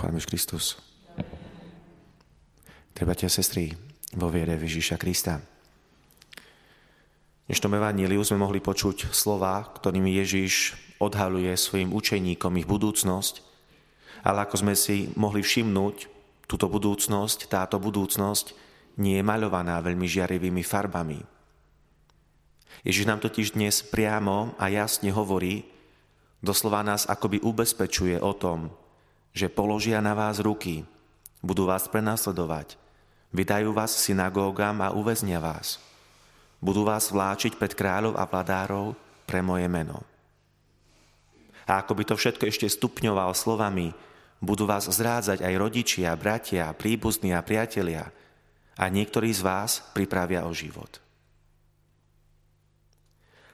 Chváliš Kristus. Treba ťa, sestry, vo viere Ježíša Krista. V dnešnom evaníliu sme mohli počuť slova, ktorými Ježíš odhaluje svojim učeníkom ich budúcnosť, ale ako sme si mohli všimnúť, túto budúcnosť, táto budúcnosť nie je maľovaná veľmi žiarivými farbami. Ježiš nám totiž dnes priamo a jasne hovorí, doslova nás akoby ubezpečuje o tom, že položia na vás ruky, budú vás prenasledovať, vydajú vás synagógam a uväznia vás. Budú vás vláčiť pred kráľov a vladárov pre moje meno. A ako by to všetko ešte stupňoval slovami, budú vás zrádzať aj rodičia, bratia, príbuzní a priatelia a niektorí z vás pripravia o život.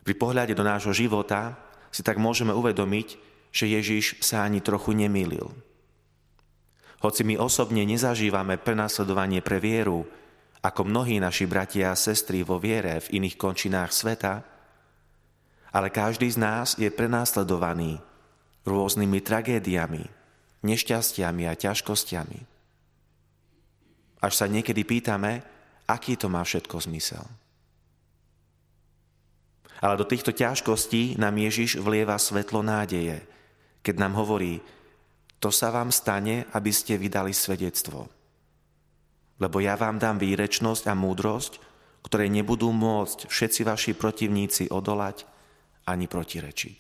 Pri pohľade do nášho života si tak môžeme uvedomiť, že Ježiš sa ani trochu nemýlil. Hoci my osobne nezažívame prenasledovanie pre vieru, ako mnohí naši bratia a sestry vo viere v iných končinách sveta, ale každý z nás je prenasledovaný rôznymi tragédiami, nešťastiami a ťažkosťami. Až sa niekedy pýtame, aký to má všetko zmysel. Ale do týchto ťažkostí nám Ježiš vlieva svetlo nádeje, keď nám hovorí, to sa vám stane, aby ste vydali svedectvo. Lebo ja vám dám výrečnosť a múdrosť, ktoré nebudú môcť všetci vaši protivníci odolať ani protirečiť.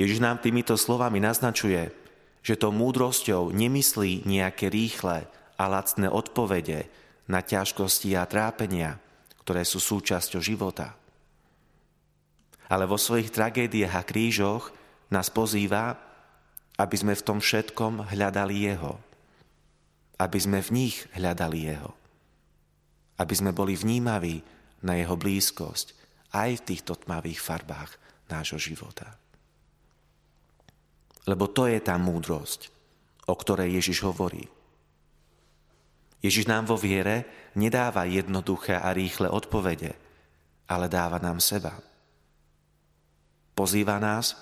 Ježiš nám týmito slovami naznačuje, že to múdrosťou nemyslí nejaké rýchle a lacné odpovede na ťažkosti a trápenia, ktoré sú súčasťou života. Ale vo svojich tragédiách a krížoch nás pozýva, aby sme v tom všetkom hľadali Jeho. Aby sme v nich hľadali Jeho. Aby sme boli vnímaví na Jeho blízkosť aj v týchto tmavých farbách nášho života. Lebo to je tá múdrosť, o ktorej Ježiš hovorí. Ježiš nám vo viere nedáva jednoduché a rýchle odpovede, ale dáva nám seba. Pozýva nás,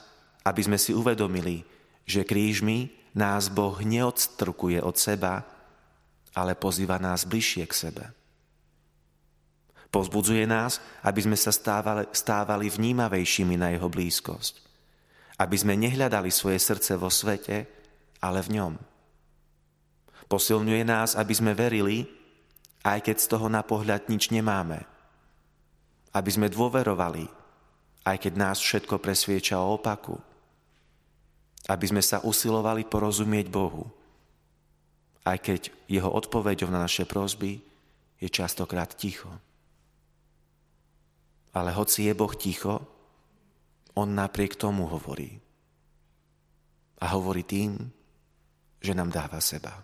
aby sme si uvedomili, že krížmi nás Boh neodstrkuje od seba, ale pozýva nás bližšie k sebe. Pozbudzuje nás, aby sme sa stávali, stávali vnímavejšími na jeho blízkosť aby sme nehľadali svoje srdce vo svete, ale v ňom. Posilňuje nás, aby sme verili, aj keď z toho na pohľad nič nemáme. Aby sme dôverovali, aj keď nás všetko presvieča o opaku. Aby sme sa usilovali porozumieť Bohu, aj keď jeho odpoveďou na naše prosby je častokrát ticho. Ale hoci je Boh ticho, on napriek tomu hovorí. A hovorí tým, že nám dáva seba.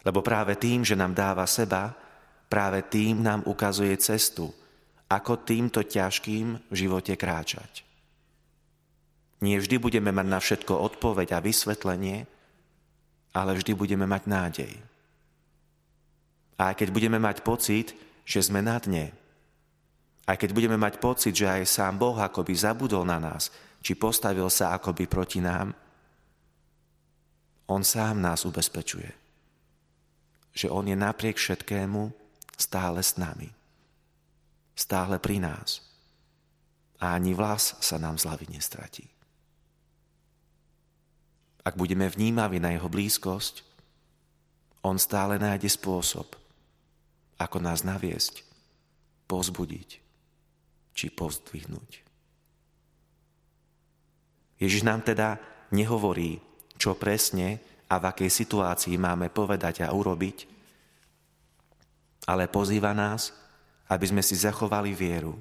Lebo práve tým, že nám dáva seba, práve tým nám ukazuje cestu, ako týmto ťažkým v živote kráčať. Nie vždy budeme mať na všetko odpoveď a vysvetlenie, ale vždy budeme mať nádej. A aj keď budeme mať pocit, že sme na dne, aj keď budeme mať pocit, že aj sám Boh akoby zabudol na nás, či postavil sa akoby proti nám, On sám nás ubezpečuje, že On je napriek všetkému stále s nami, stále pri nás a ani vlas sa nám z hlavy nestratí. Ak budeme vnímaví na Jeho blízkosť, On stále nájde spôsob, ako nás naviesť, pozbudiť či pozdvihnúť. Ježiš nám teda nehovorí, čo presne a v akej situácii máme povedať a urobiť, ale pozýva nás, aby sme si zachovali vieru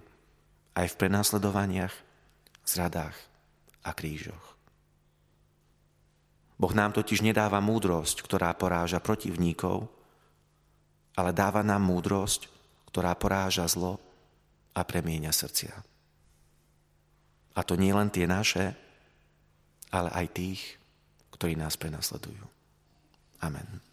aj v prenasledovaniach, zradách a krížoch. Boh nám totiž nedáva múdrosť, ktorá poráža protivníkov, ale dáva nám múdrosť, ktorá poráža zlo a premieňa srdcia. A to nie len tie naše, ale aj tých, ktorí nás prenasledujú. Amen.